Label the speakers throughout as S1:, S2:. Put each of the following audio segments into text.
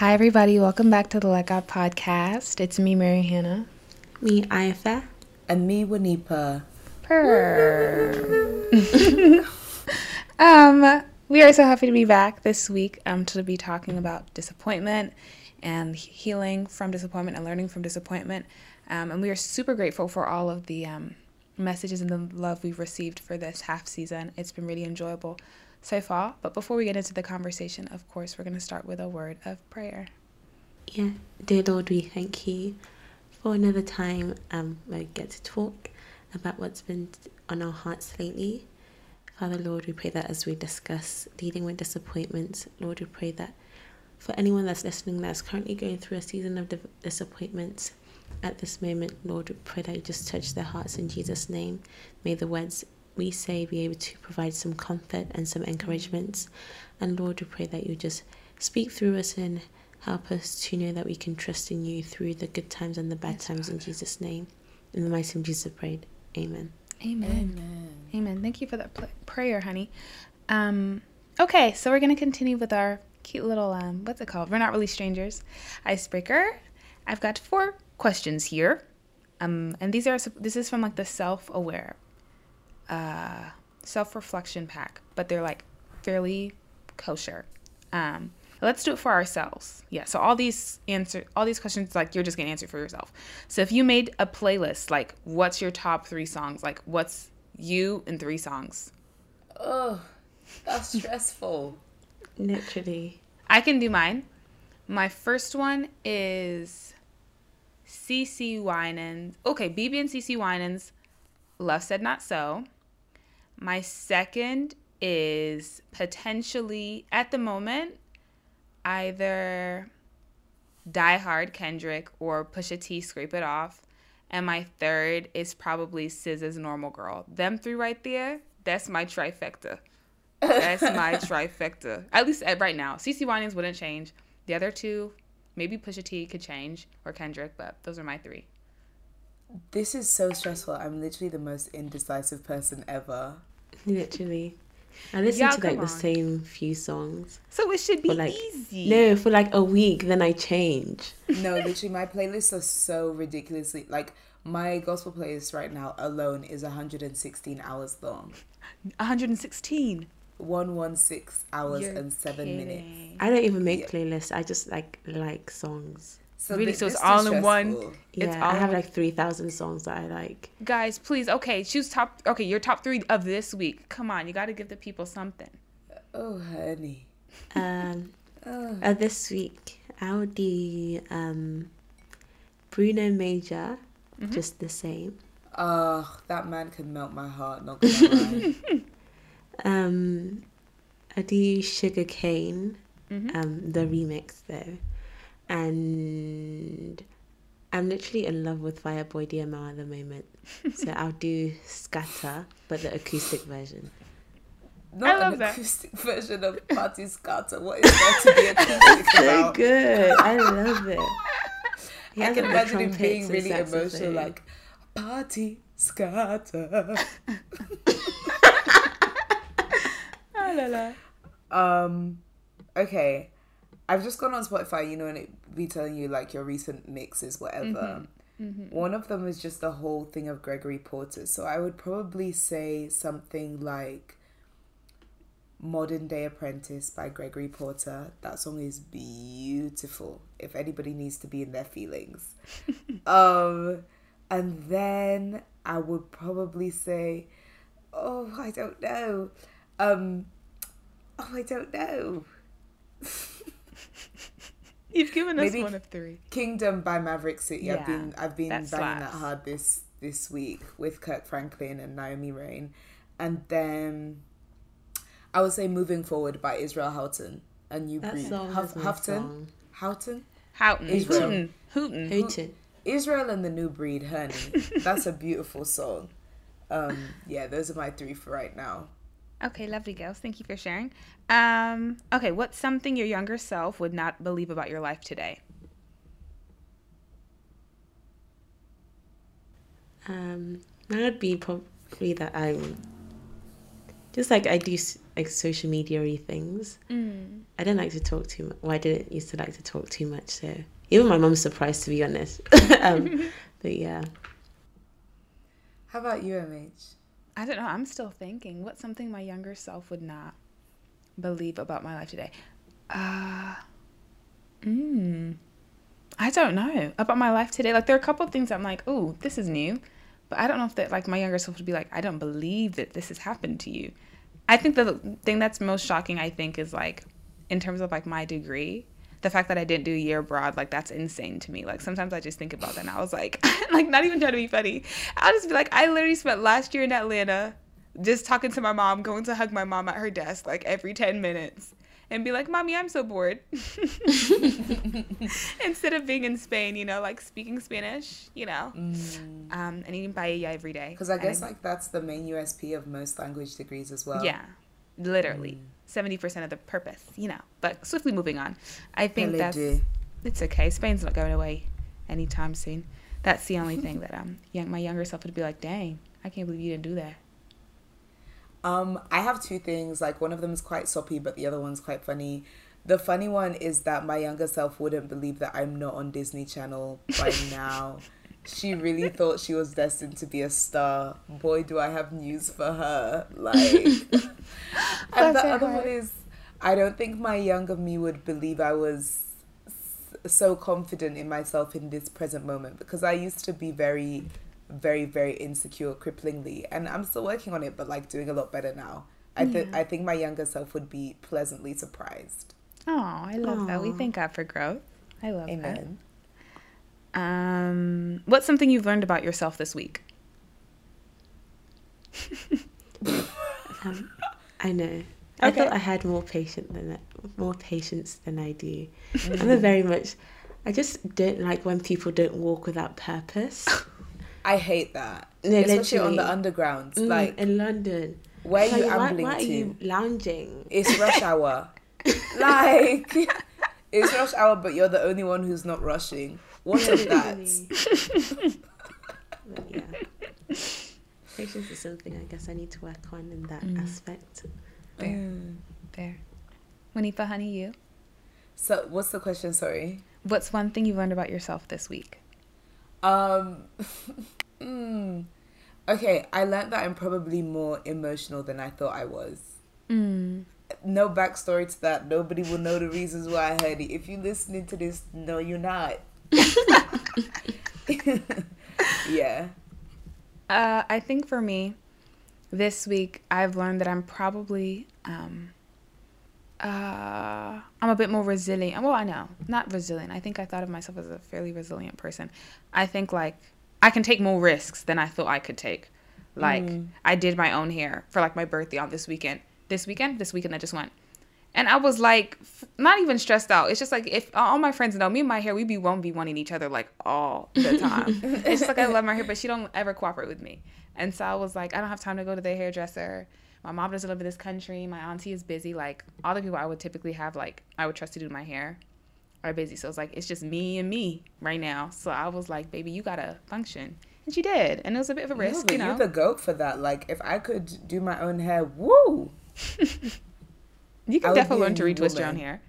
S1: Hi, everybody. Welcome back to the Let God podcast. It's me, Mary Hannah.
S2: Me, Ifa.
S3: And me, Wanipa.
S1: Purr. um, we are so happy to be back this week um, to be talking about disappointment and healing from disappointment and learning from disappointment. Um, and we are super grateful for all of the um, messages and the love we've received for this half season. It's been really enjoyable so far. But before we get into the conversation, of course, we're going to start with a word of prayer.
S2: Yeah, dear Lord, we thank you for another time um, we get to talk about what's been on our hearts lately. Father, Lord, we pray that as we discuss dealing with disappointments, Lord, we pray that for anyone that's listening that's currently going through a season of disappointments at this moment, Lord, we pray that you just touch their hearts in Jesus' name. May the words we say be able to provide some comfort and some encouragements. And Lord, we pray that you just speak through us and help us to know that we can trust in you through the good times and the bad yes, times God. in Jesus' name. In the mighty name of Jesus, I prayed. Amen.
S1: Amen. Amen. Amen. Thank you for that pl- prayer, honey. Um, okay, so we're going to continue with our cute little, um, what's it called? We're not really strangers. Icebreaker. I've got four questions here. Um, and these are, this is from like the self aware uh, self reflection pack, but they're like fairly kosher. Um, let's do it for ourselves. Yeah. So all these answer, all these questions, like you're just gonna answer for yourself. So if you made a playlist, like what's your top three songs? Like what's you in three songs?
S3: Oh, that's stressful.
S2: Literally.
S1: I can do mine. My first one is CeCe Winans. Okay, BeBe and CeCe Winans. Love said not so. My second is potentially, at the moment, either Die Hard Kendrick or Pusha T Scrape It Off. And my third is probably SZA's Normal Girl. Them three right there, that's my trifecta. That's my trifecta. At least right now. CeCe Winans wouldn't change. The other two, maybe Pusha T could change or Kendrick, but those are my three.
S3: This is so stressful. I'm literally the most indecisive person ever.
S2: Literally. I listen yeah, to like on. the same few songs.
S1: So it should be
S2: like,
S1: easy.
S2: No, for like a week, then I change.
S3: No, literally, my playlists are so ridiculously like my gospel playlist right now alone is 116 hours long.
S1: 116.
S3: 116 hours You're and seven kidding. minutes.
S2: I don't even make yeah. playlists. I just like like songs.
S1: So really, so it's all in one.
S2: Yeah,
S1: it's
S2: all I have like three thousand songs that I like.
S1: Guys, please, okay, choose top. Okay, your top three of this week. Come on, you got to give the people something.
S3: Oh, honey.
S2: Um, oh. Uh, this week I'll do um, Bruno Major, mm-hmm. just the same.
S3: Oh, that man can melt my heart. Not gonna lie.
S2: um, I do Sugar Cane, mm-hmm. um, the remix though and I'm literally in love with Fireboy DML at the moment. so I'll do Scatter, but the acoustic version.
S3: Not an that. acoustic version of Party Scatter. What is there to be acoustic
S2: so about? good. I love it.
S3: He I can imagine him being really emotional, like Party Scatter. oh, la, la. Um. Okay. I've just gone on Spotify, you know, and it be telling you like your recent mixes, whatever. Mm-hmm. Mm-hmm. One of them is just the whole thing of Gregory Porter. So I would probably say something like Modern Day Apprentice by Gregory Porter. That song is beautiful. If anybody needs to be in their feelings. um and then I would probably say oh, I don't know. Um oh, I don't know.
S1: You've given us Maybe one of three.
S3: Kingdom by Maverick City. Yeah, I've been I've been that banging slaps. that hard this this week with Kirk Franklin and Naomi Raine, and then I would say Moving Forward by Israel Houghton, a new that breed. Huff, Houghton, Houghton,
S1: Houghton, Israel, Houghton,
S2: Houghton.
S3: Israel and the New Breed, honey. That's a beautiful song. Um, yeah, those are my three for right now.
S1: Okay, lovely girls. Thank you for sharing. Um, okay, what's something your younger self would not believe about your life today?
S2: Um, that would be probably that I'm just like I do. like social media things. Mm. I don't like to talk too much. Well, I didn't used to like to talk too much. So even my mom's surprised to be honest. um, but yeah.
S3: How about you, MH?
S1: I don't know. I'm still thinking. What's something my younger self would not believe about my life today? Uh, mm, I don't know about my life today. Like there are a couple of things I'm like, oh, this is new, but I don't know if that like my younger self would be like, I don't believe that this has happened to you. I think the thing that's most shocking, I think, is like in terms of like my degree, the fact that I didn't do a year abroad, like that's insane to me. Like sometimes I just think about that and I was like, like not even trying to be funny. I'll just be like, I literally spent last year in Atlanta just talking to my mom, going to hug my mom at her desk like every 10 minutes and be like, Mommy, I'm so bored. Instead of being in Spain, you know, like speaking Spanish, you know, mm. um, and eating paella every day.
S3: Because I guess, like, that's the main USP of most language degrees as well.
S1: Yeah, literally. Mm. 70% of the purpose, you know. But swiftly moving on. I think that's. It's okay. Spain's not going away anytime soon. That's the only thing that um, young, my younger self would be like, dang, I can't believe you didn't do that.
S3: Um, I have two things. Like one of them is quite soppy, but the other one's quite funny. The funny one is that my younger self wouldn't believe that I'm not on Disney Channel by now. She really thought she was destined to be a star. Boy, do I have news for her. Like, and the other one is, I don't think my younger me would believe I was so confident in myself in this present moment because I used to be very very very insecure cripplingly and i'm still working on it but like doing a lot better now i think yeah. Mm. i think my younger self would be pleasantly surprised
S1: oh i love Aww. that we thank god for growth i love Amen. that um what's something you've learned about yourself this week
S2: um, i know I thought I had more patience than more patience than I do. I'm a very much. I just don't like when people don't walk without purpose.
S3: I hate that. No, Especially literally. on the undergrounds. Mm, like
S2: in London.
S3: Where are you ambling
S2: why,
S3: why are you
S2: lounging?
S3: It's rush hour. like it's rush hour, but you're the only one who's not rushing. What is that?
S2: yeah. Patience is something I guess I need to work on in that mm. aspect.
S1: Fair. Mm. Fair. Wanifa, honey, you?
S3: So, what's the question? Sorry.
S1: What's one thing you learned about yourself this week?
S3: Um, mm, okay, I learned that I'm probably more emotional than I thought I was. Mm. No backstory to that. Nobody will know the reasons why I heard it. If you're listening to this, no, you're not. yeah.
S1: Uh, I think for me, this week I've learned that I'm probably um, uh, I'm a bit more resilient. Well, I know, not resilient. I think I thought of myself as a fairly resilient person. I think like I can take more risks than I thought I could take. Like mm. I did my own hair for like my birthday on this weekend. This weekend, this weekend that just went. And I was like, not even stressed out. It's just like if all my friends know me and my hair, we be won't be wanting each other like all the time. it's just like I love my hair, but she don't ever cooperate with me. And so I was like, I don't have time to go to the hairdresser my mom doesn't live in this country. My auntie is busy. Like all the people I would typically have, like I would trust to do my hair, are busy. So it's like it's just me and me right now. So I was like, baby, you gotta function, and she did, and it was a bit of a risk. No, you know,
S3: you're the goat for that. Like if I could do my own hair, woo.
S1: you can definitely learn to retwist woman. your own hair,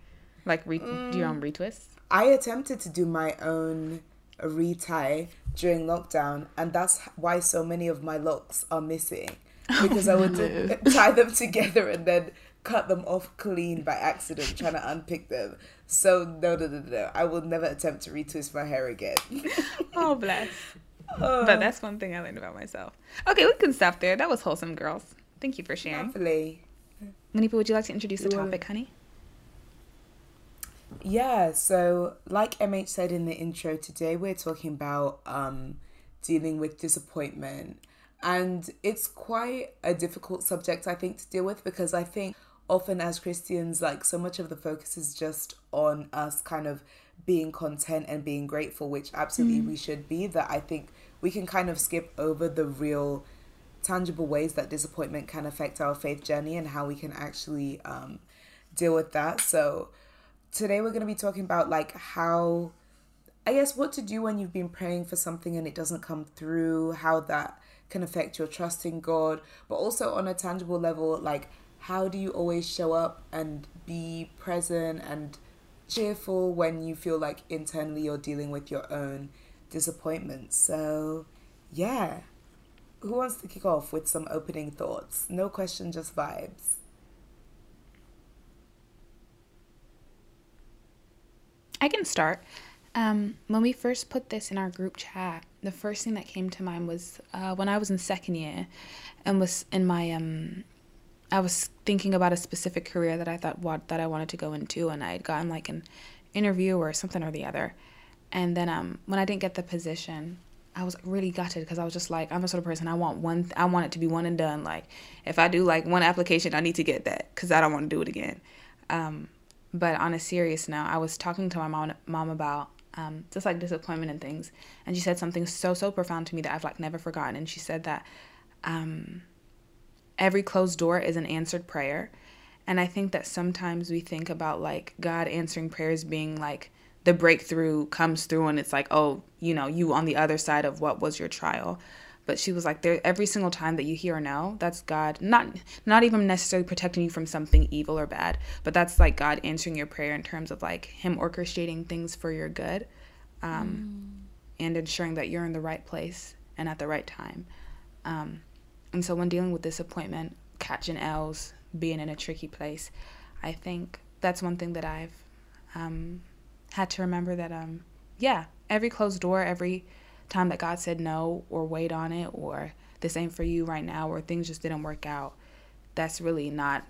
S1: like re- mm, do your own retwists.
S3: I attempted to do my own retie during lockdown, and that's why so many of my locks are missing because I would no. tie them together and then cut them off clean by accident trying to unpick them. So no, no, no, no. I will never attempt to retwist my hair again.
S1: oh bless. Uh, but that's one thing I learned about myself. Okay, we can stop there. That was wholesome, girls. Thank you for sharing.
S3: Hopefully.
S1: Manipa, would you like to introduce the topic, honey?
S3: Yeah, so like MH said in the intro, today we're talking about um, dealing with disappointment and it's quite a difficult subject, I think, to deal with because I think often as Christians, like so much of the focus is just on us kind of being content and being grateful, which absolutely mm. we should be, that I think we can kind of skip over the real tangible ways that disappointment can affect our faith journey and how we can actually um, deal with that. So today we're going to be talking about like how, I guess, what to do when you've been praying for something and it doesn't come through, how that can affect your trust in God, but also on a tangible level, like how do you always show up and be present and cheerful when you feel like internally you're dealing with your own disappointments? So, yeah. Who wants to kick off with some opening thoughts? No question, just vibes.
S1: I can start. Um, when we first put this in our group chat, the first thing that came to mind was uh, when I was in second year and was in my um, I was thinking about a specific career that I thought what that I wanted to go into, and I had gotten like an interview or something or the other, and then um, when I didn't get the position, I was really gutted because I was just like, I'm the sort of person I want one, I want it to be one and done. Like, if I do like one application, I need to get that because I don't want to do it again. Um, but on a serious note, I was talking to my mom, mom about um, just like disappointment and things, and she said something so so profound to me that I've like never forgotten. And she said that um, every closed door is an answered prayer. And I think that sometimes we think about like God answering prayers being like the breakthrough comes through and it's like, oh, you know, you on the other side of what was your trial. But she was like, there every single time that you hear no, that's God not not even necessarily protecting you from something evil or bad, but that's like God answering your prayer in terms of like Him orchestrating things for your good, um, mm. and ensuring that you're in the right place and at the right time. Um, and so when dealing with disappointment, catching L's, being in a tricky place, I think that's one thing that I've um, had to remember that, um, yeah, every closed door, every time that God said no or wait on it or this ain't for you right now or things just didn't work out, that's really not,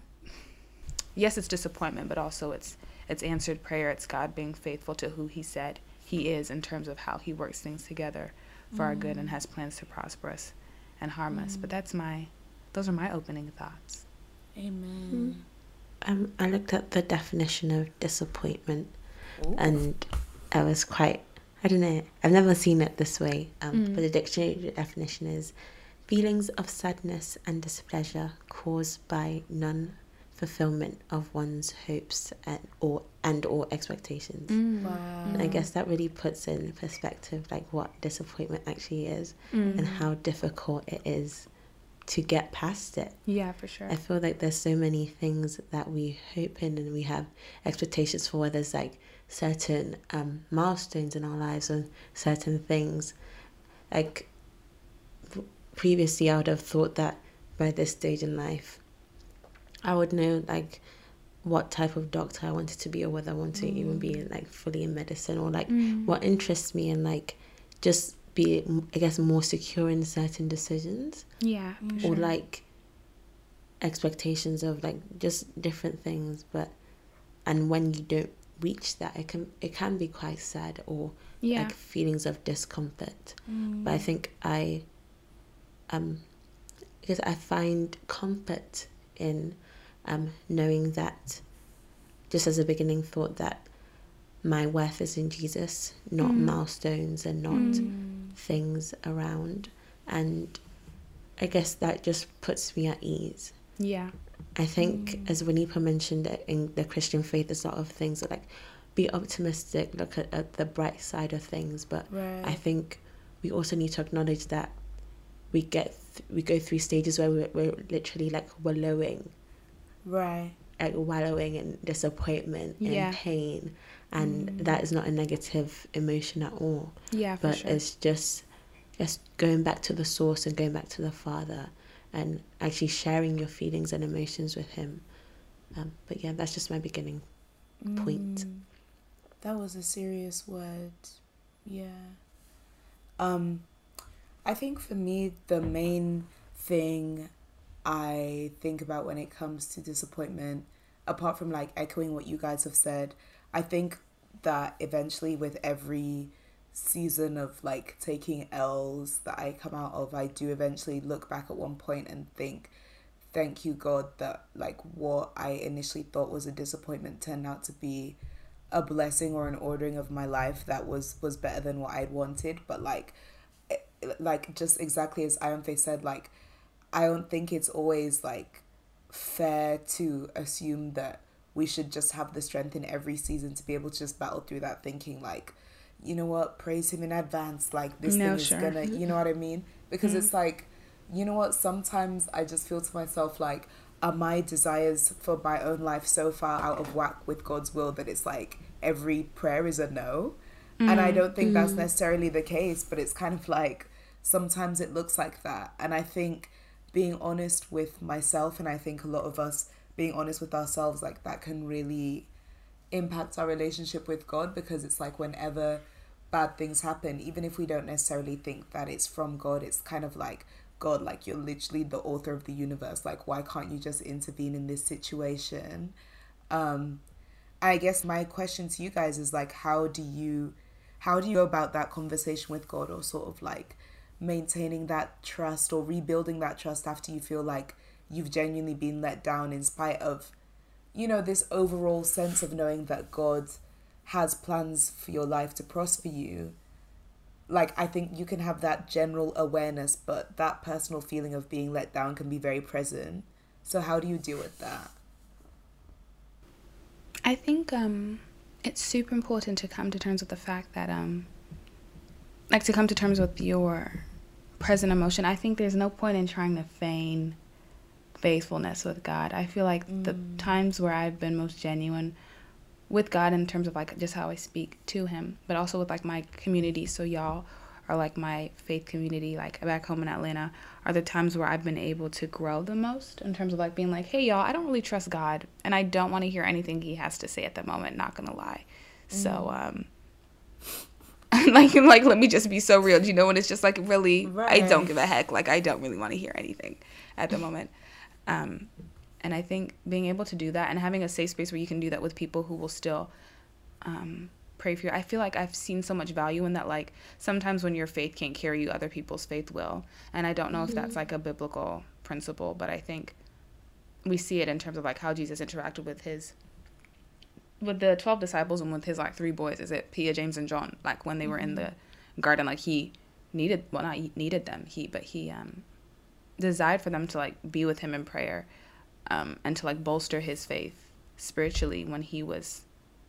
S1: yes, it's disappointment, but also it's, it's answered prayer. It's God being faithful to who he said he is in terms of how he works things together for mm. our good and mm. has plans to prosper us and harm mm. us. But that's my, those are my opening thoughts.
S2: Amen. Mm. Um, I looked at the definition of disappointment, Ooh. and I was quite. I don't know. I've never seen it this way. Um, mm. But the dictionary definition is feelings of sadness and displeasure caused by non fulfillment of one's hopes and or and or expectations. Mm. Wow. I guess that really puts in perspective like what disappointment actually is mm. and how difficult it is to get past it.
S1: Yeah, for sure.
S2: I feel like there's so many things that we hope in and we have expectations for where there's like certain um, milestones in our lives and certain things. Like previously I would have thought that by this stage in life I would know like what type of doctor I wanted to be or whether I want to mm. even be mm. like fully in medicine or like mm. what interests me and like just be I guess more secure in certain decisions.
S1: Yeah.
S2: Or like expectations of like just different things but and when you don't reach that it can it can be quite sad or yeah. like feelings of discomfort. Mm. But I think I um because I find comfort in um, knowing that, just as a beginning thought, that my worth is in Jesus, not mm. milestones and not mm. things around. And I guess that just puts me at ease.
S1: Yeah.
S2: I think, mm. as Wanipa mentioned, in the Christian faith, there's a lot of things that, like, be optimistic, look at, at the bright side of things. But right. I think we also need to acknowledge that we get th- we go through stages where we're, we're literally like wallowing
S3: right
S2: like wallowing in disappointment and yeah. pain and mm. that is not a negative emotion at all
S1: yeah
S2: but
S1: sure.
S2: it's just just going back to the source and going back to the father and actually sharing your feelings and emotions with him. Um, but yeah that's just my beginning point. Mm.
S3: that was a serious word. Yeah. Um i think for me the main thing I think about when it comes to disappointment, apart from like echoing what you guys have said, I think that eventually with every season of like taking L's that I come out of, I do eventually look back at one point and think, thank you, God, that like what I initially thought was a disappointment turned out to be a blessing or an ordering of my life that was was better than what I'd wanted. But like, eh, like just exactly as Ironface said, like I don't think it's always like fair to assume that we should just have the strength in every season to be able to just battle through that thinking like you know what praise him in advance like this no, thing is sure. gonna you know what i mean because mm. it's like you know what sometimes i just feel to myself like are my desires for my own life so far out of whack with God's will that it's like every prayer is a no? Mm. And I don't think mm. that's necessarily the case, but it's kind of like sometimes it looks like that. And I think being honest with myself, and I think a lot of us being honest with ourselves, like that can really impact our relationship with God because it's like whenever bad things happen, even if we don't necessarily think that it's from God, it's kind of like, God, like you're literally the author of the universe. Like, why can't you just intervene in this situation? Um, I guess my question to you guys is like, how do you, how do you go about that conversation with God, or sort of like maintaining that trust or rebuilding that trust after you feel like you've genuinely been let down in spite of, you know, this overall sense of knowing that God has plans for your life to prosper you like I think you can have that general awareness, but that personal feeling of being let down can be very present. So how do you deal with that?
S1: I think um it's super important to come to terms with the fact that um like to come to terms with your present emotion. I think there's no point in trying to feign faithfulness with God. I feel like mm. the times where I've been most genuine with God in terms of like just how I speak to Him, but also with like my community. So y'all are like my faith community, like back home in Atlanta, are the times where I've been able to grow the most in terms of like being like, hey y'all, I don't really trust God, and I don't want to hear anything He has to say at the moment. Not gonna lie. Mm. So um. like like let me just be so real. Do you know when it's just like really right. I don't give a heck. Like I don't really want to hear anything at the moment. Um and I think being able to do that and having a safe space where you can do that with people who will still um, pray for you. I feel like I've seen so much value in that. Like sometimes when your faith can't carry you, other people's faith will. And I don't know mm-hmm. if that's mm-hmm. like a biblical principle, but I think we see it in terms of like how Jesus interacted with his with the 12 disciples and with his like three boys is it Peter, James and John like when they were in the mm-hmm. garden like he needed well not needed them he but he um desired for them to like be with him in prayer um, and to like bolster his faith spiritually when he was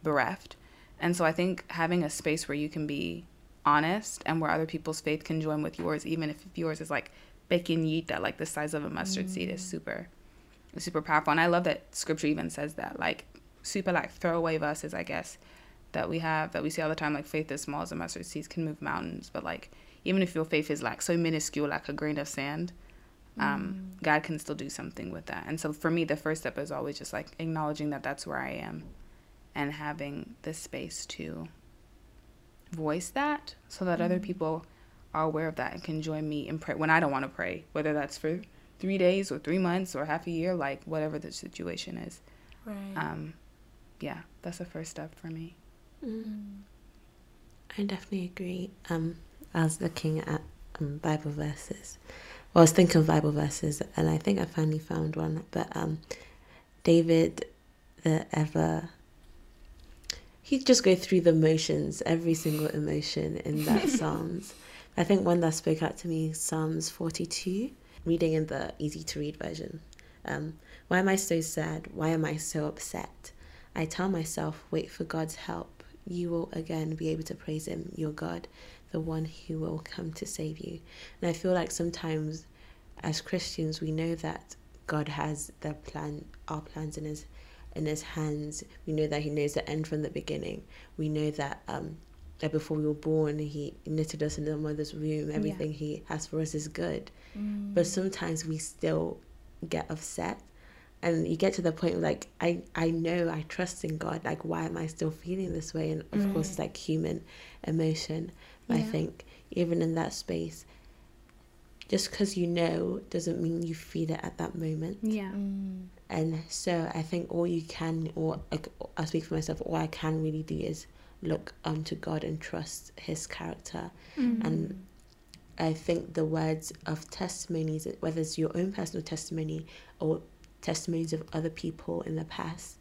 S1: bereft. And so I think having a space where you can be honest and where other people's faith can join with yours, even if yours is like pequeñita, like the size of a mustard mm. seed, is mm. super, super powerful. And I love that scripture even says that, like super like throwaway verses, I guess, that we have that we see all the time. Like faith as small as a mustard seed can move mountains, but like even if your faith is like so minuscule, like a grain of sand, um, mm. God can still do something with that. And so for me, the first step is always just like acknowledging that that's where I am and having the space to voice that so that mm. other people are aware of that and can join me in pray when I don't want to pray, whether that's for three days or three months or half a year, like whatever the situation is. Right. Um, yeah, that's the first step for me.
S2: Mm. I definitely agree. Um, I was looking at um, Bible verses well, I was thinking of Bible verses, and I think I finally found one. But um, David, the ever, he just go through the motions, every single emotion in that Psalms. I think one that spoke out to me, Psalms forty-two, reading in the easy to read version. Um, why am I so sad? Why am I so upset? I tell myself, wait for God's help. You will again be able to praise Him, your God the one who will come to save you. And I feel like sometimes as Christians we know that God has the plan our plans in his in his hands. We know that he knows the end from the beginning. We know that um that before we were born he knitted us in the mother's womb. Everything yeah. he has for us is good. Mm. But sometimes we still get upset and you get to the point where like I I know I trust in God like why am I still feeling this way and of mm. course it's like human emotion yeah. I think even in that space, just because you know doesn't mean you feel it at that moment.
S1: Yeah. Mm.
S2: And so I think all you can, or I speak for myself, all I can really do is look unto God and trust His character. Mm. And I think the words of testimonies, whether it's your own personal testimony or testimonies of other people in the past,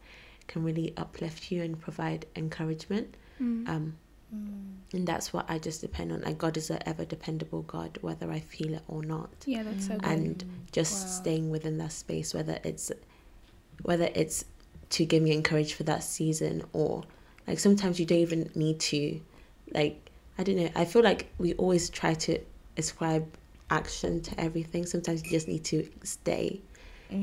S2: can really uplift you and provide encouragement. Mm. Um, Mm. And that's what I just depend on. Like God is an ever dependable God, whether I feel it or not.
S1: Yeah, that's so good.
S2: And just wow. staying within that space, whether it's whether it's to give me encouragement for that season or like sometimes you don't even need to like I don't know. I feel like we always try to ascribe action to everything. Sometimes you just need to stay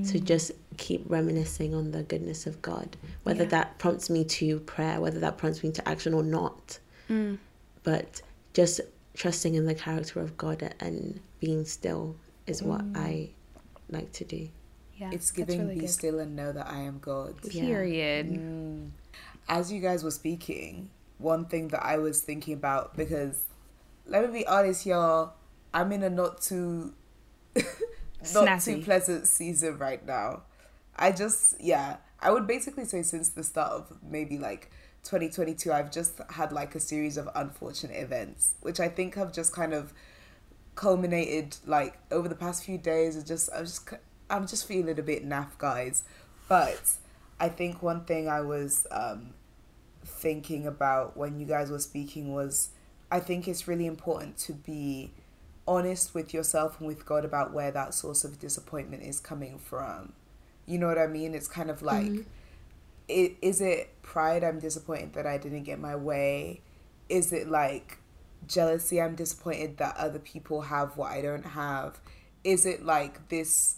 S2: So just keep reminiscing on the goodness of God, whether
S1: Yeah.
S2: that prompts me to prayer, whether that prompts me to action or not.
S1: Mm.
S2: But just trusting in the character of God and being still is what I like to do.
S1: Yeah,
S3: It's giving
S1: really
S3: be
S1: good.
S3: still and know that I am God.
S2: Yeah.
S1: Period.
S3: Mm. As you guys were speaking, one thing that I was thinking about because let me be honest, y'all, I'm in a not too not too pleasant season right now. I just yeah, I would basically say since the start of maybe like 2022, I've just had like a series of unfortunate events, which I think have just kind of culminated like over the past few days. It just I'm just I'm just feeling a bit naff, guys. But I think one thing I was um, thinking about when you guys were speaking was I think it's really important to be honest with yourself and with God about where that source of disappointment is coming from. You know what I mean? It's kind of like, mm-hmm. it, is it pride? I'm disappointed that I didn't get my way. Is it like jealousy? I'm disappointed that other people have what I don't have. Is it like this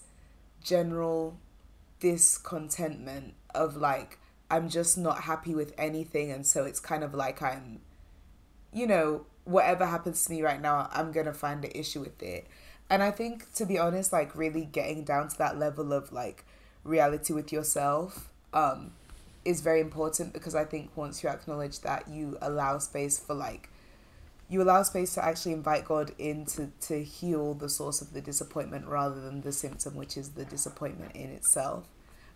S3: general discontentment of like I'm just not happy with anything and so it's kind of like I'm you know whatever happens to me right now I'm going to find an issue with it. And I think to be honest like really getting down to that level of like reality with yourself um is very important because I think once you acknowledge that you allow space for like you allow space to actually invite God in to, to heal the source of the disappointment rather than the symptom, which is the disappointment in itself.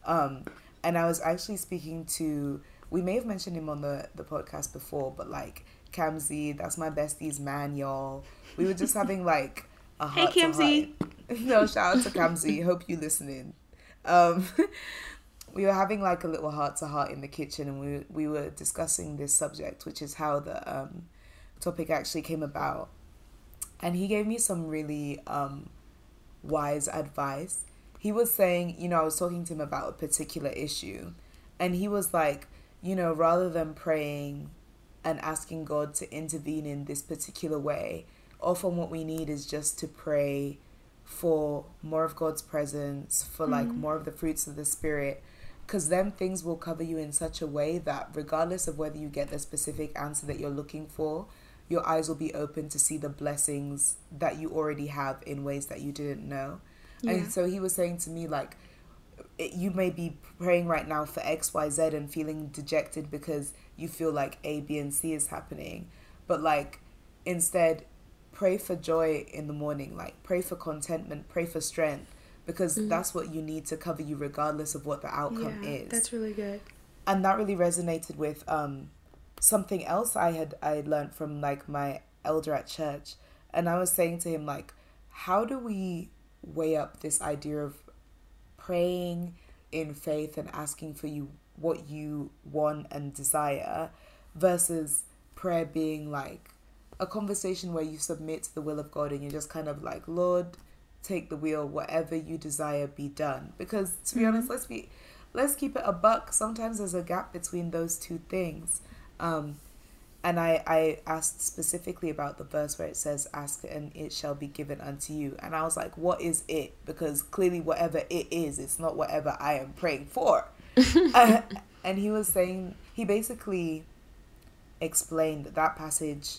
S3: Um, and I was actually speaking to, we may have mentioned him on the, the podcast before, but like Kamzi, that's my bestie's man, y'all. We were just having like a
S1: Hey,
S3: heart to
S1: Kamzi.
S3: No, shout out to Kamzi. Hope you listening. Um, we were having like a little heart to heart in the kitchen, and we we were discussing this subject, which is how the um, topic actually came about. And he gave me some really um, wise advice. He was saying, you know, I was talking to him about a particular issue, and he was like, you know, rather than praying and asking God to intervene in this particular way, often what we need is just to pray for more of God's presence, for like mm-hmm. more of the fruits of the Spirit, because then things will cover you in such a way that regardless of whether you get the specific answer that you're looking for, your eyes will be open to see the blessings that you already have in ways that you didn't know.
S1: Yeah.
S3: And so he was saying to me, like, you may be praying right now for X, Y, Z and feeling dejected because you feel like A, B, and C is happening. But, like, instead, pray for joy in the morning. Like, pray for contentment, pray for strength because that's what you need to cover you regardless of what the outcome
S1: yeah,
S3: is
S1: that's really good.
S3: and that really resonated with um something else I had I had learned from like my elder at church and I was saying to him like how do we weigh up this idea of praying in faith and asking for you what you want and desire versus prayer being like a conversation where you submit to the will of God and you're just kind of like Lord take the wheel whatever you desire be done. Because to be honest let's be let's keep it a buck. Sometimes there's a gap between those two things. Um and I, I asked specifically about the verse where it says, Ask and it shall be given unto you. And I was like, What is it? Because clearly, whatever it is, it's not whatever I am praying for. Uh, and he was saying, he basically explained that that passage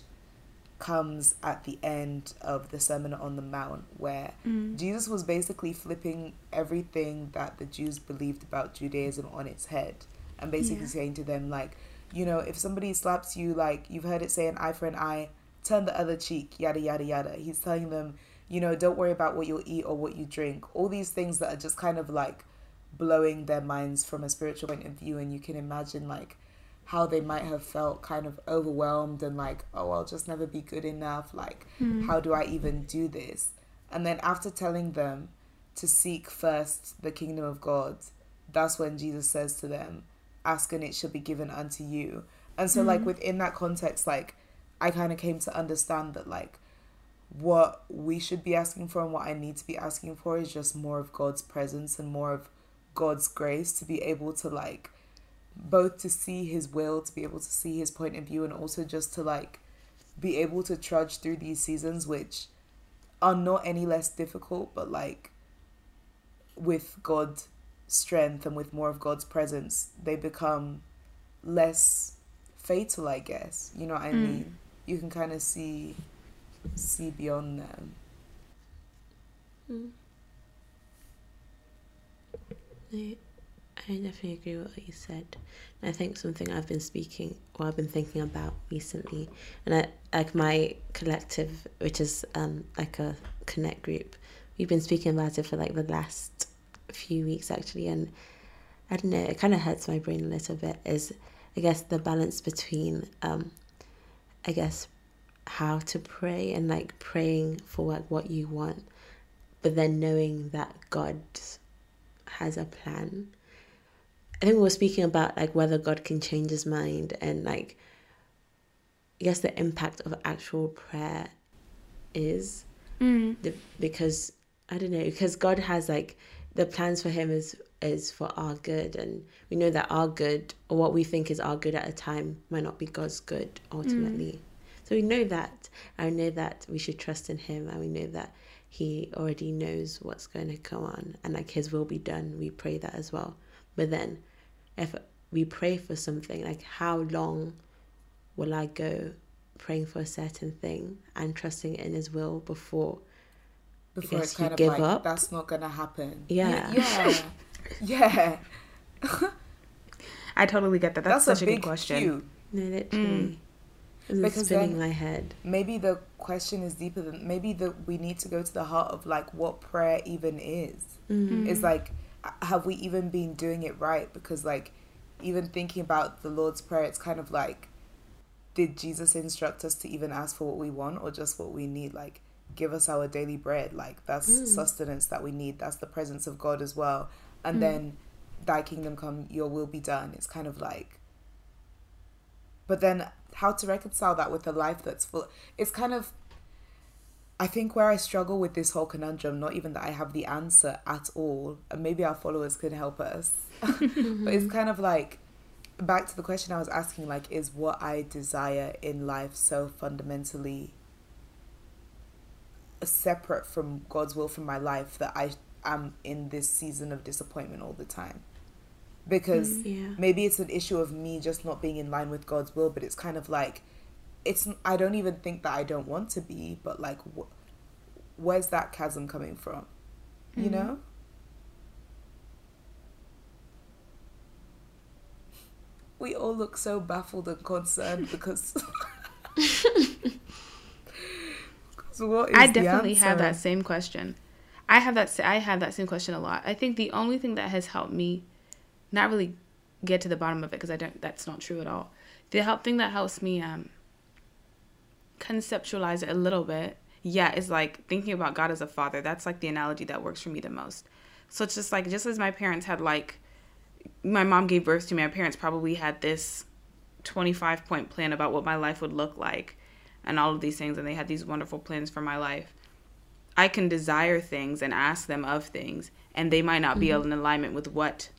S3: comes at the end of the Sermon on the Mount, where Jesus was basically flipping everything that the Jews believed about Judaism on its head and basically
S1: Yeah.
S3: saying to them, like, you know, if somebody slaps you, like, you've heard it say an eye for an eye, turn the other cheek, yada, yada, yada. He's telling them, you know, don't worry about what you'll eat or what you drink. All these things that are just kind of like blowing their minds from a spiritual point of view. And you can imagine, like, how they might have felt kind of overwhelmed and like, oh, I'll just never be good enough. Like, hmm. how do I even do this? And then after telling them to seek first the kingdom of God, that's when Jesus says to them, ask and it shall be given unto you. And so, like, mm. within that context, like, I kind of came to understand that, like, what we should be asking for and what I need to be asking for is just more of God's presence and more of God's grace to be able to, like, both to see his will, to be able to see his point of view, and also just to, like, be able to trudge through these seasons, which are not any less difficult, but, like, with God's strength and with more of God's presence, they become less fatal, I guess. You know what I
S1: Mm.
S3: mean? You can kind of see see beyond them.
S2: Mm. I, I definitely agree with what you said. And I think something I've been speaking or I've been thinking about recently, and I like my collective, which is um like a connect group. We've been speaking about it for like the last few weeks actually, and I don't know. It kind of hurts my brain a little bit. Is I guess the balance between um, I guess how to pray and like praying for like what you want but then knowing that God has a plan. I think we were speaking about like whether God can change his mind and like I guess the impact of actual prayer is
S1: Mm.
S2: the, because I don't know because God has like the plans for him is is for our good and we know that our good or what we think is our good at a time might not be God's good ultimately. Mm. So we know that. I know that we should trust in him and we know that he already knows what's going to come on and like his will be done. We pray that as well. But then if we pray for something, like how long will I go praying for a certain thing and trusting in his will before
S3: Before
S2: guess
S3: it's
S2: you
S3: kind of
S2: give
S3: like
S2: up.
S3: that's not gonna happen.
S2: Yeah.
S3: Yeah. yeah.
S1: I totally get that. That's,
S3: That's,
S1: such
S3: a
S1: a,
S3: big
S1: good question.
S3: cue.
S2: No, literally. It was
S3: Because
S2: spinning
S3: then-
S2: my head.
S3: Maybe the question is deeper than maybe that we need to go to the heart of like what prayer even is.
S2: Mm.
S3: Is like have we even been doing it right? Because like even thinking about the Lord's Prayer, it's kind of like did Jesus instruct us to even ask for what we want or just what we need? Like give us our daily bread. Like that's
S2: Mm.
S3: sustenance that we need. That's the presence of God as well. And
S2: Mm.
S3: then thy kingdom come, your will be done. It's kind of like but then how to reconcile that with a life that's full it's kind of I think where I struggle with this whole conundrum, not even that I have the answer at all, and maybe our followers could help us. but it's kind of like back to the question I was asking, like, is what I desire in life so fundamentally separate from God's will for my life that I am in this season of disappointment all the time? Because mm,
S2: Yeah.
S3: maybe it's an issue of me just not being in line with God's will, but it's kind of like it's I don't even think that I don't want to be, but like wh- where's that chasm coming from? You mm. know? We all look so baffled and concerned because because what is
S1: I definitely have that same question. I have that. I have that same question a lot. I think the only thing that has helped me, not really get to the bottom of it because I don't. That's not true at all. The help thing that helps me um, conceptualize it a little bit. Yeah, is like thinking about God as a father. That's like the analogy that works for me the most. So it's just like just as my parents had like, my mom gave birth to me. My parents probably had this 25 point plan about what my life would look like and all of these things and they had these wonderful plans for my life. I can desire things and ask them of things and they might not be mm-hmm. in alignment with what.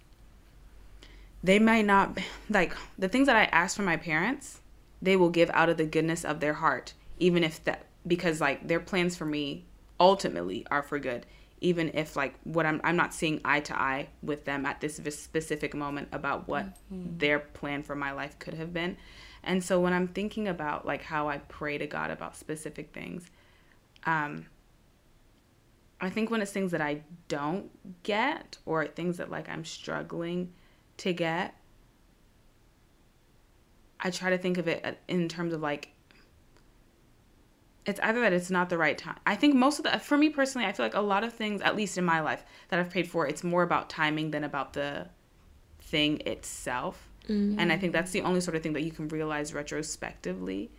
S1: They might not like the things that i ask from my parents they will give out of the goodness of their heart even if that because like their plans for me ultimately are for good even if like what i'm i'm not seeing eye to eye with them at this specific moment about what mm-hmm. their plan for my life could have been and so when i'm thinking about like how i pray to god about specific things um i think when it's things that i don't get or things that like i'm struggling to get i try to think of it uh, in terms of like it's either that it's not the right time. I think most of the, for me personally, I feel like a lot of things, at least in my life, that I've prayed for, it's more about timing than about the thing itself. And I mm-hmm. think that's the only sort of thing that you can realize retrospectively.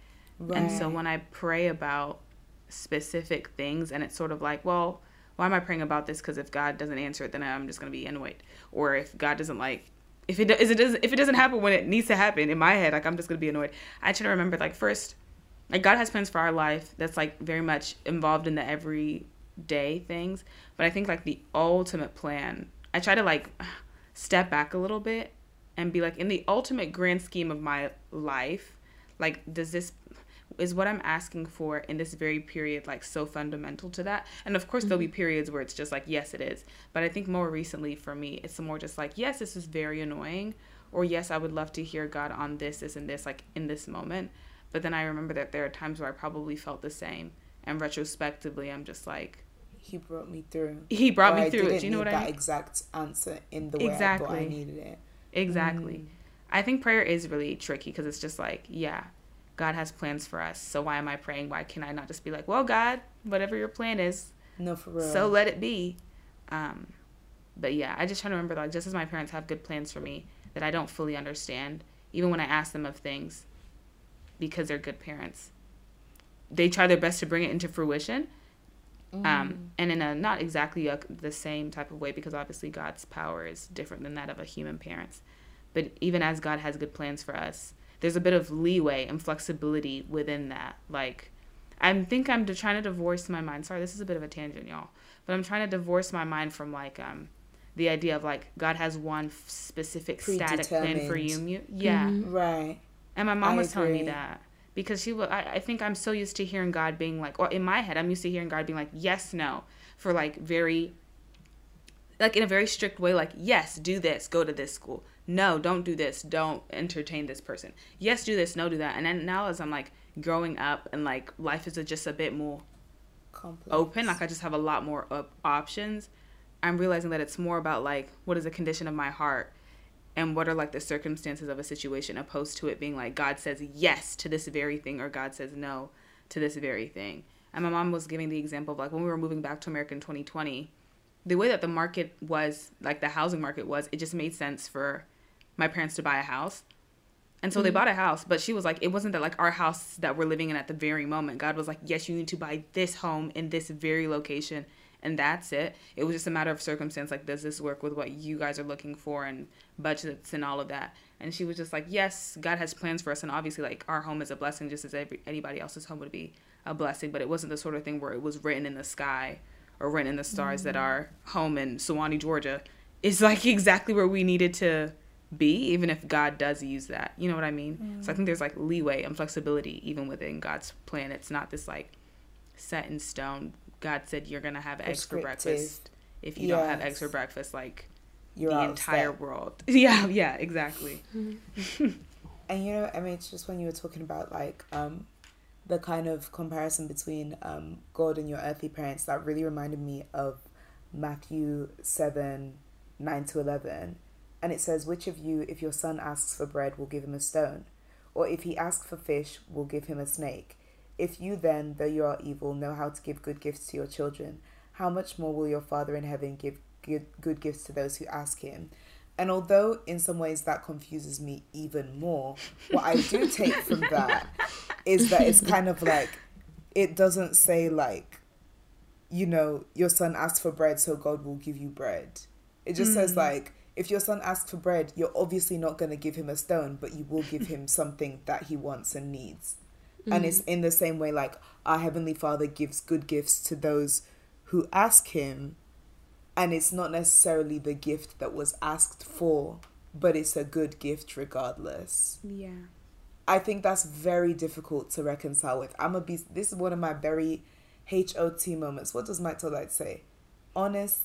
S1: And so when I pray about specific things, and it's sort of like, well, why am I praying about this? Because if God doesn't answer it, then I'm just going to be annoyed. Or if God doesn't like, if it, is it doesn't, if it doesn't happen when it needs to happen in my head, like I'm just going to be annoyed. I try to remember, like, first, like God has plans for our life that's like very much involved in the everyday things. But I think like the ultimate plan, I try to like step back a little bit and be like, in the ultimate grand scheme of my life, like, does this, is what I'm asking for in this very period like so fundamental to that? And of course, mm-hmm. there'll be periods where it's just like, yes, it is. But I think more recently for me, it's more just like, yes, this is very annoying, or yes, I would love to hear God on this, this, and this, like in this moment. But then I remember that there are times where I probably felt the same. And retrospectively, I'm just like,
S3: He brought me through.
S1: He brought me through it. Do you know what I mean?
S3: That exact answer in the way exactly. I I needed it.
S1: Exactly. Mm. I think prayer is really tricky because it's just like, yeah, God has plans for us. So why am I praying? Why can I not just be like, well, God, whatever your plan is,
S3: no, for real.
S1: So let it be. Um, but yeah, I just try to remember like just as my parents have good plans for me that I don't fully understand, even when I ask them of things, because they're good parents. They try their best to bring it into fruition. Um, mm. Um, and in a not exactly a, the same type of way, because obviously God's power is different than that of a human parent's. But even as God has good plans for us, there's a bit of leeway and flexibility within that. Like, I think I'm trying to divorce my mind. Sorry, this is a bit of a tangent, y'all. But I'm trying to divorce my mind from like um the idea of like God has one specific static plan for you. Yeah,
S3: mm-hmm. right.
S1: And my mom I was agree. telling me that because she was. I, I think I'm so used to hearing God being like, or in my head, I'm used to hearing God being like, yes, no, for like very, like in a very strict way, like yes, do this, go to this school, no, don't do this, don't entertain this person. Yes, do this, no, do that. And then now as I'm like growing up and like life is just a bit more Complex. open, like I just have a lot more op- options. I'm realizing that it's more about like what is the condition of my heart and what are like the circumstances of a situation opposed to it being like God says yes to this very thing or God says no to this very thing. And my mom was giving the example of like when we were moving back to America in 2020, the way that the market was, like the housing market was, it just made sense for my parents to buy a house. And so mm-hmm. they bought a house, but she was like, it wasn't that like our house that we're living in at the very moment. God was like, yes, you need to buy this home in this very location. And that's it. It was just a matter of circumstance. Like, does this work with what you guys are looking for and budgets and all of that? And she was just like, yes, God has plans for us. And obviously, like, our home is a blessing just as every, anybody else's home would be a blessing. But it wasn't the sort of thing where it was written in the sky or written in the stars mm-hmm. that our home in Suwanee, Georgia is like exactly where we needed to be, even if God does use that. You know what I mean? Mm. So I think there's like leeway and flexibility even within God's plan. It's not this like set in stone. God said you're gonna have eggs for breakfast. If you yes. don't have eggs for breakfast, like you're the entire world. yeah, yeah, exactly.
S3: and you know, I mean, it's just when you were talking about like um, the kind of comparison between um, God and your earthly parents that really reminded me of Matthew seven nine to eleven and it says, Which of you, if your son asks for bread, will give him a stone? Or if he asks for fish, will give him a snake? If you then, though you are evil, know how to give good gifts to your children, how much more will your Father in heaven give good, good gifts to those who ask him? And although in some ways that confuses me even more, what I do take from that is that it's kind of like, it doesn't say, like, you know, your son asks for bread, so God will give you bread. It just mm. says, like, if your son asks for bread, you're obviously not going to give him a stone, but you will give him something that he wants and needs. Mm. And it's in the same way, like our Heavenly Father gives good gifts to those who ask Him, and it's not necessarily the gift that was asked for, but it's a good gift regardless.
S1: Yeah.
S3: I think that's very difficult to reconcile with. I'm a beast. This is one of my very HOT moments. What does Mike Tollite say? Honest,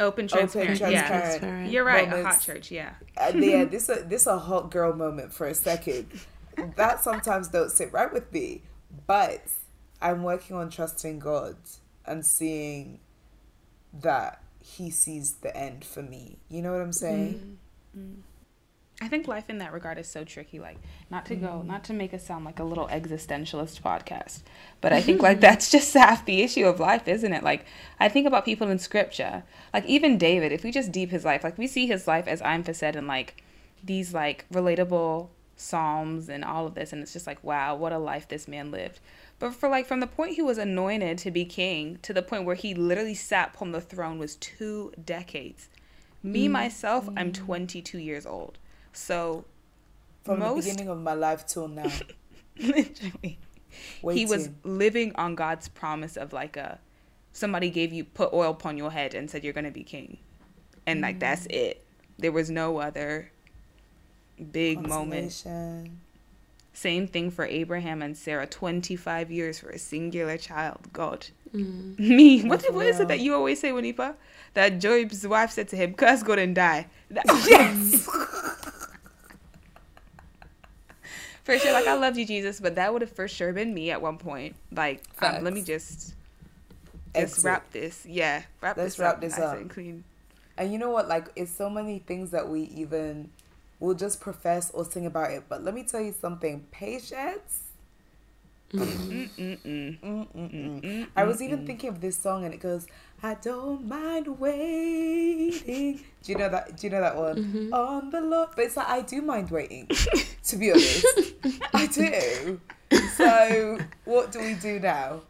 S1: Open, transparent. Open, transparent. Yeah, you're right. Moments. A hot church. Yeah.
S3: uh, yeah. This a this a hot girl moment for a second. That sometimes don't sit right with me, but I'm working on trusting God and seeing that He sees the end for me. You know what I'm saying?
S1: Mm-hmm. I think life in that regard is so tricky. Like, not to go, not to make us sound like a little existentialist podcast, but I think like that's just half the issue of life, isn't it? Like, I think about people in scripture, like even David. If we just deep his life, like we see his life as I'm said in like these like relatable psalms and all of this, and it's just like, wow, what a life this man lived. But for like from the point he was anointed to be king to the point where he literally sat upon the throne was two decades. Me mm-hmm. myself, I'm 22 years old. So
S3: from most, the beginning of my life till now.
S1: literally. Waiting. He was living on God's promise of like a somebody gave you put oil upon your head and said you're gonna be king. And like that's mm. it. There was no other big moment. Same thing for Abraham and Sarah. 25 years for a singular child. God. Mm. Me. What, what is it that you always say, Wanipa? That Job's wife said to him, curse God and die. That- yes! for sure. Like, I love you, Jesus, but that would have for sure been me at one point. Like, um, let me just, just wrap this. Yeah. Wrap
S3: Let's
S1: this
S3: wrap
S1: up
S3: this
S1: nice
S3: up.
S1: and clean.
S3: And you know what? Like, it's so many things that we even will just profess or sing about it. But let me tell you something patience. Mm-mm-mm. I was even thinking of this song, and it goes, "I don't mind waiting." Do you know that? Do you know that one? On the Lord, but it's like I do mind waiting. to be honest, I do. So what do we do now?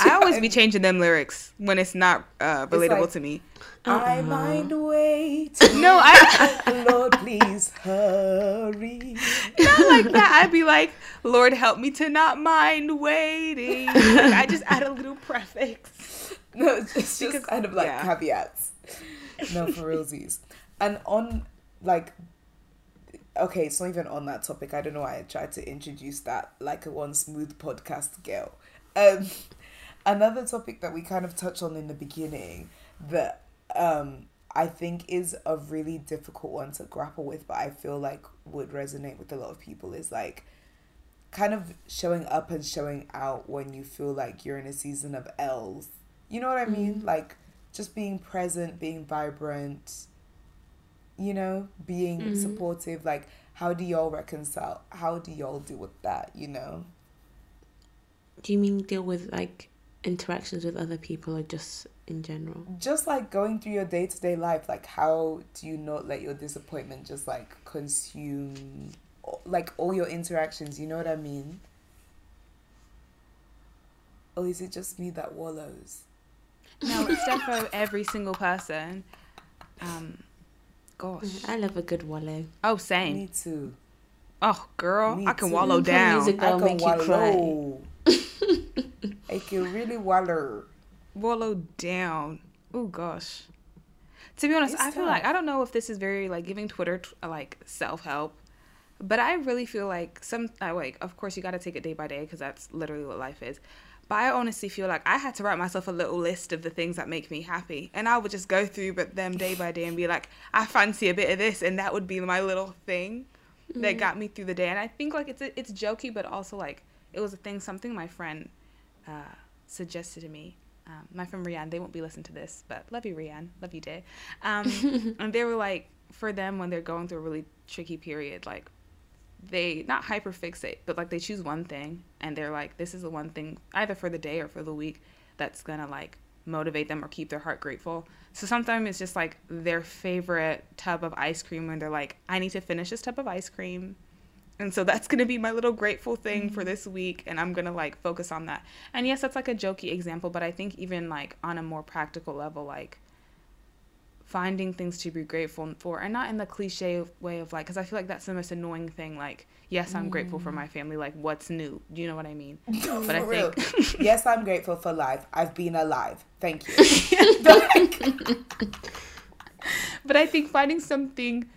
S1: I always be changing them lyrics when it's not uh, relatable
S3: like-
S1: to me.
S3: I mind waiting.
S1: No, I
S3: Lord, please hurry.
S1: not like that. I'd be like, Lord, help me to not mind waiting. Like, I just add a little prefix.
S3: No, it's just,
S1: Because-
S3: just kind of like
S1: yeah.
S3: caveats. No, for realsies. And on like, okay, it's not even on that topic. I don't know why I tried to introduce that like a one smooth podcast girl. Um, another topic that we kind of touched on in the beginning that um I think is a really difficult one to grapple with, but I feel like would resonate with a lot of people is like kind of showing up and showing out when you feel like you're in a season of L's. You know what I mean? Mm-hmm. Like just being present, being vibrant, you know, being mm-hmm. supportive. Like, how do y'all reconcile? How do y'all deal with that, you know?
S2: Do you mean deal with like interactions with other people or just in general?
S3: Just like going through your day to day life, like, how do you not let your disappointment just like consume like all your interactions? You know what I mean? Or is it just me that wallows?
S1: No, it's definitely every single person. Um, gosh.
S2: I love a good wallow.
S1: Oh, same.
S3: Me too.
S1: Oh, girl,
S3: Me
S1: I can
S3: too.
S1: wallow down.
S2: music
S3: I
S2: I'll
S3: can
S2: make you cry.
S3: I can really wallow.
S1: wallow down. Oh gosh. To be honest,
S3: It's
S1: I feel like. I don't know if this is very like giving Twitter t- uh, like self help, but I really feel like some I like. Of course, you got to take it day by day because that's literally what life is. But I honestly feel like I had to write myself a little list of the things that make me happy, and I would just go through but them day by day and be like, I fancy a bit of this, and that would be my little thing that mm-hmm. got me through the day. And I think like it's it's jokey, but also like it was a thing, something my friend uh, suggested to me. Um, my friend Rianne, they won't be listening to this, but love you, Rianne. Love you, Day. Um, and they were like, for them, when they're going through a really tricky period, like, they not hyper fixate, but like they choose one thing and they're like, this is the one thing, either for the day or for the week, that's gonna like motivate them or keep their heart grateful. So sometimes it's just like their favorite tub of ice cream when they're like, I need to finish this tub of ice cream. And so that's going to be my little grateful thing for mm-hmm. this week. And I'm going to like focus on that. And yes, that's like a jokey example, but I think even like on a more practical level, like finding things to be grateful for and not in the cliche way of like, because I feel like that's the most annoying thing. Like, yes, I'm grateful for mm. my family. Like, what's new? Do you know what I mean? But I
S3: For real.
S1: think,
S3: yes, I'm grateful for life. I've been alive. Thank you.
S1: But I think finding something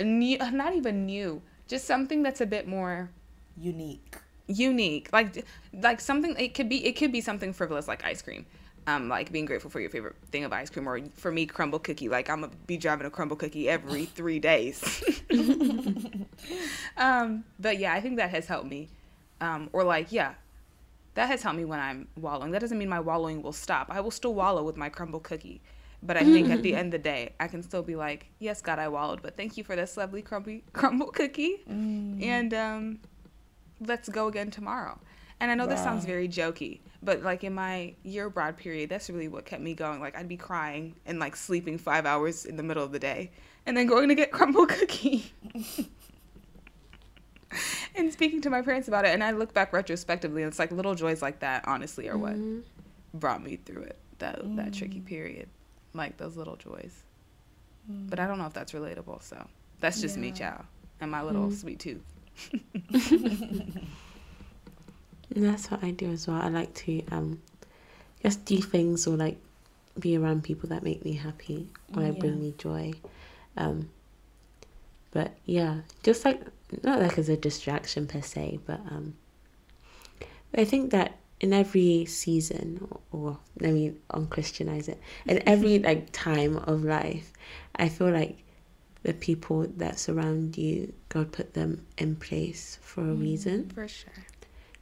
S1: new, not even new, just something that's a bit more
S3: unique.
S1: unique. Like like something it could be it could be something frivolous like ice cream. Um like being grateful for your favorite thing of ice cream or for me crumble cookie. Like i'm gonna be driving a crumble cookie every three days. Um but yeah i think that has helped me. Um or like yeah that has helped me when i'm wallowing. That doesn't mean my wallowing will stop. I will still wallow with my crumble cookie but I think at the end of the day, I can still be like, yes, God, I wallowed, but thank you for this lovely crumble crumble cookie, and um, let's go again tomorrow. And I know this sounds very jokey, but like in my year abroad period, that's really what kept me going. Like I'd be crying and like sleeping five hours in the middle of the day, and then going to get crumble cookie. and speaking to my parents about it, and I look back retrospectively, and it's like little joys like that, honestly, are what
S2: Mm-hmm.
S1: brought me through it. That that tricky period, like those little joys. But I don't know if that's relatable. So that's just me,
S3: Yeah.
S1: chow, and my little sweet tooth.
S2: That's what I do as well. I like to um just do things or like be around people that make me happy or like
S3: Yeah.
S2: bring me joy. Um but yeah, just like not like as a distraction per se, but um, I think that in every season, or, or let me unchristianize it, in every like time of life, I feel like the people that surround you, God put them in place for a reason.
S1: For sure.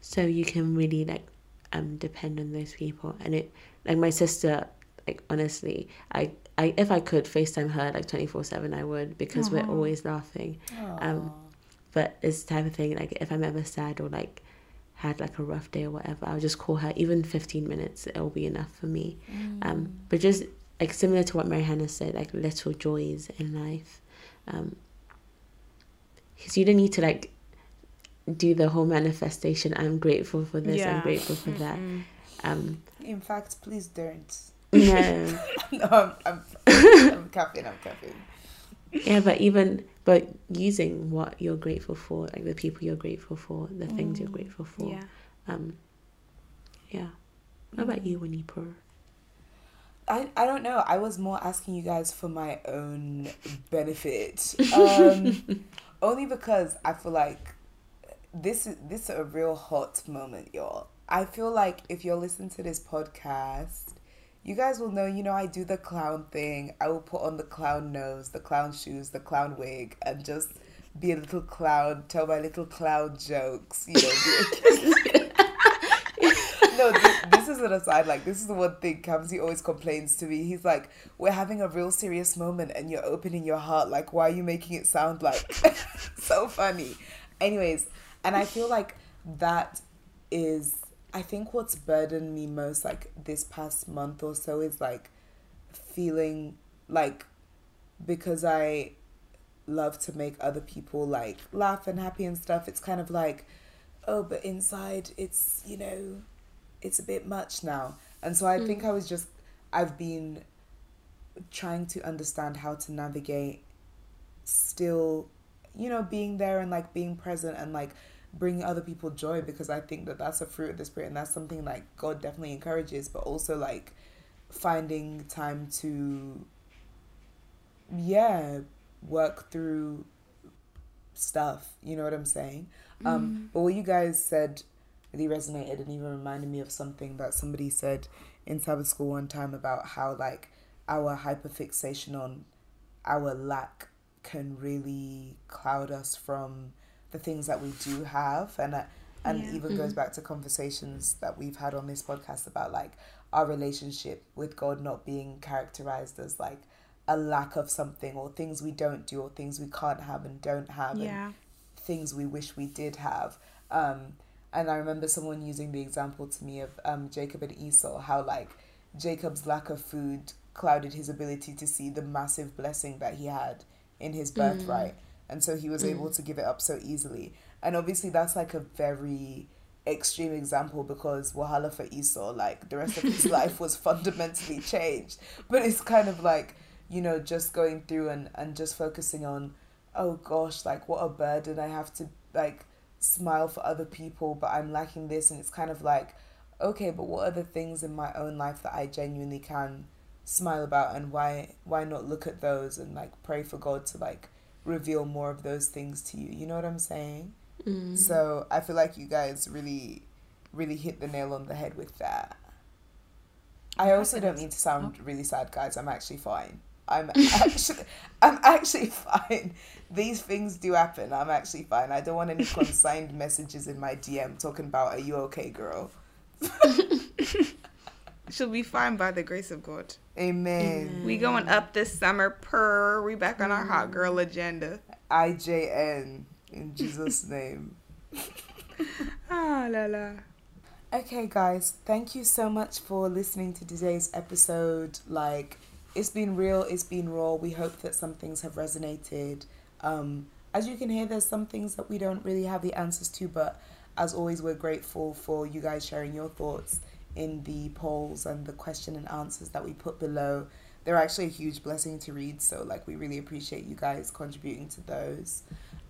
S2: So you can really like um depend on those people, and it like my sister, like honestly, I. I, if I could FaceTime her like 24 7, I would because we're always laughing. Um, but it's the type of thing like if I'm ever sad or like had like a rough day or whatever, I'll just call her. Even 15 minutes, it'll be enough for me. Um, but just like similar to what Mary Hannah said, like little joys in life. Um, because you don't need to like do the whole manifestation. I'm grateful for this. I'm grateful for that. Um,
S3: In fact, please don't.
S2: no.
S3: no, I'm, I'm, I'm caffeine, I'm caffeine.
S2: Yeah, but even but using what you're grateful for, like the people you're grateful for, the things you're grateful for.
S1: Yeah.
S2: Um, yeah. What about you, Winnie Pooh?
S3: I, I don't know. I was more asking you guys for my own benefit. Um, only because I feel like this is this is a real hot moment, y'all. I feel like if you're listening to this podcast, you guys will know, you know, I do the clown thing. I will put on the clown nose, the clown shoes, the clown wig, and just be a little clown, tell my little clown jokes, you know. No, this, this is an aside. Like, this is the one thing Kamsi always complains to me. He's like, We're having a real serious moment and you're opening your heart. Like, why are you making it sound like so funny? Anyways, and I feel like that is, I think what's burdened me most, like, this past month or so is like feeling like because I love to make other people like laugh and happy and stuff, it's kind of like, oh, but inside it's, you know, it's a bit much now. And so I think mm. I was just, I've been trying to understand how to navigate still, you know, being there and like being present and like bringing other people joy because I think that that's a fruit of the spirit and that's something like God definitely encourages, but also like finding time to, yeah, work through stuff. You know what I'm saying? Um, but what you guys said really resonated and even reminded me of something that somebody said in Sabbath school one time about how like our hyperfixation on our lack can really cloud us from the things that we do have and uh, and
S1: Yeah.
S3: even goes back to conversations that we've had on this podcast about like our relationship with God not being characterized as like a lack of something or things we don't do or things we can't have and don't have and
S1: Yeah.
S3: things we wish we did have. Um, and I remember someone using the example to me of um, Jacob and Esau, how like Jacob's lack of food clouded his ability to see the massive blessing that he had in his birthright. And so he was mm. able to give it up so easily. And obviously, that's like a very extreme example because Wahala for Esau, like the rest of his life was fundamentally changed. But it's kind of like, you know, just going through and, and just focusing on oh gosh, like what a burden I have to like smile for other people, but I'm lacking this. And it's kind of like, okay, but what are the things in my own life that I genuinely can smile about and why why not look at those and like pray for God to like reveal more of those things to you. You know what I'm saying?
S2: Mm.
S3: So I feel like you guys really really hit the nail on the head with that. I also don't mean to sound really sad, guys. I'm actually fine. I'm actually I'm actually fine. These things do happen. I'm actually fine. I don't want any consigned messages in my DM talking about are you okay, girl?
S1: She'll be fine by the grace of God.
S3: Amen.
S1: We going up this summer per. We back on our hot girl agenda.
S3: IJN in Jesus' name.
S1: Ah la la.
S3: Okay, guys, thank you so much for listening to today's episode. Like, it's been real, it's been raw. We hope that some things have resonated. Um, as you can hear, there's some things that we don't really have the answers to, but as always, we're grateful for you guys sharing your thoughts in the polls and the question and answers that we put below. They're actually a huge blessing to read, so like we really appreciate you guys contributing to those.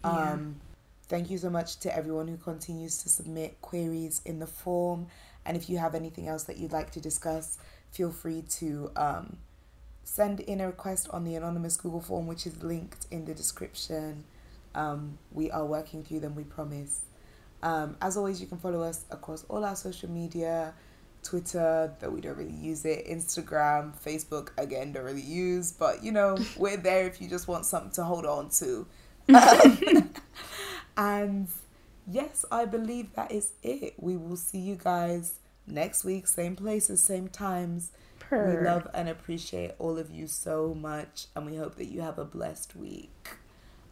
S1: Yeah.
S3: Um, Thank you so much to everyone who continues to submit queries in the form. And if you have anything else that you'd like to discuss, feel free to um, send in a request on the anonymous Google form, which is linked in the description. Um, we are working through them, we promise. Um, as always, you can follow us across all our social media Twitter, that we don't really use it, Instagram, Facebook, again, don't really use, but you know, we're there if you just want something to hold on to. Um, and yes, I believe that is it. We will see you guys next week, same places, same times. Per. We love and appreciate all of you so much, and we hope that you have a blessed week.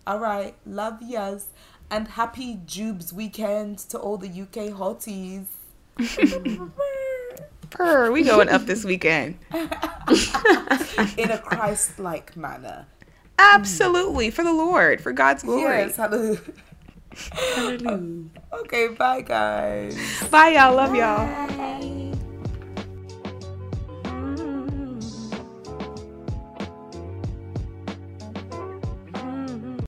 S3: All right, love yas, and happy Jubes weekend to all the UK hotties.
S1: Per, we going up this weekend.
S3: In a Christ like manner.
S1: Absolutely, for the Lord, for God's glory.
S3: Yes, hallelujah. hallelujah. Okay, bye guys.
S1: Bye y'all. Love y'all.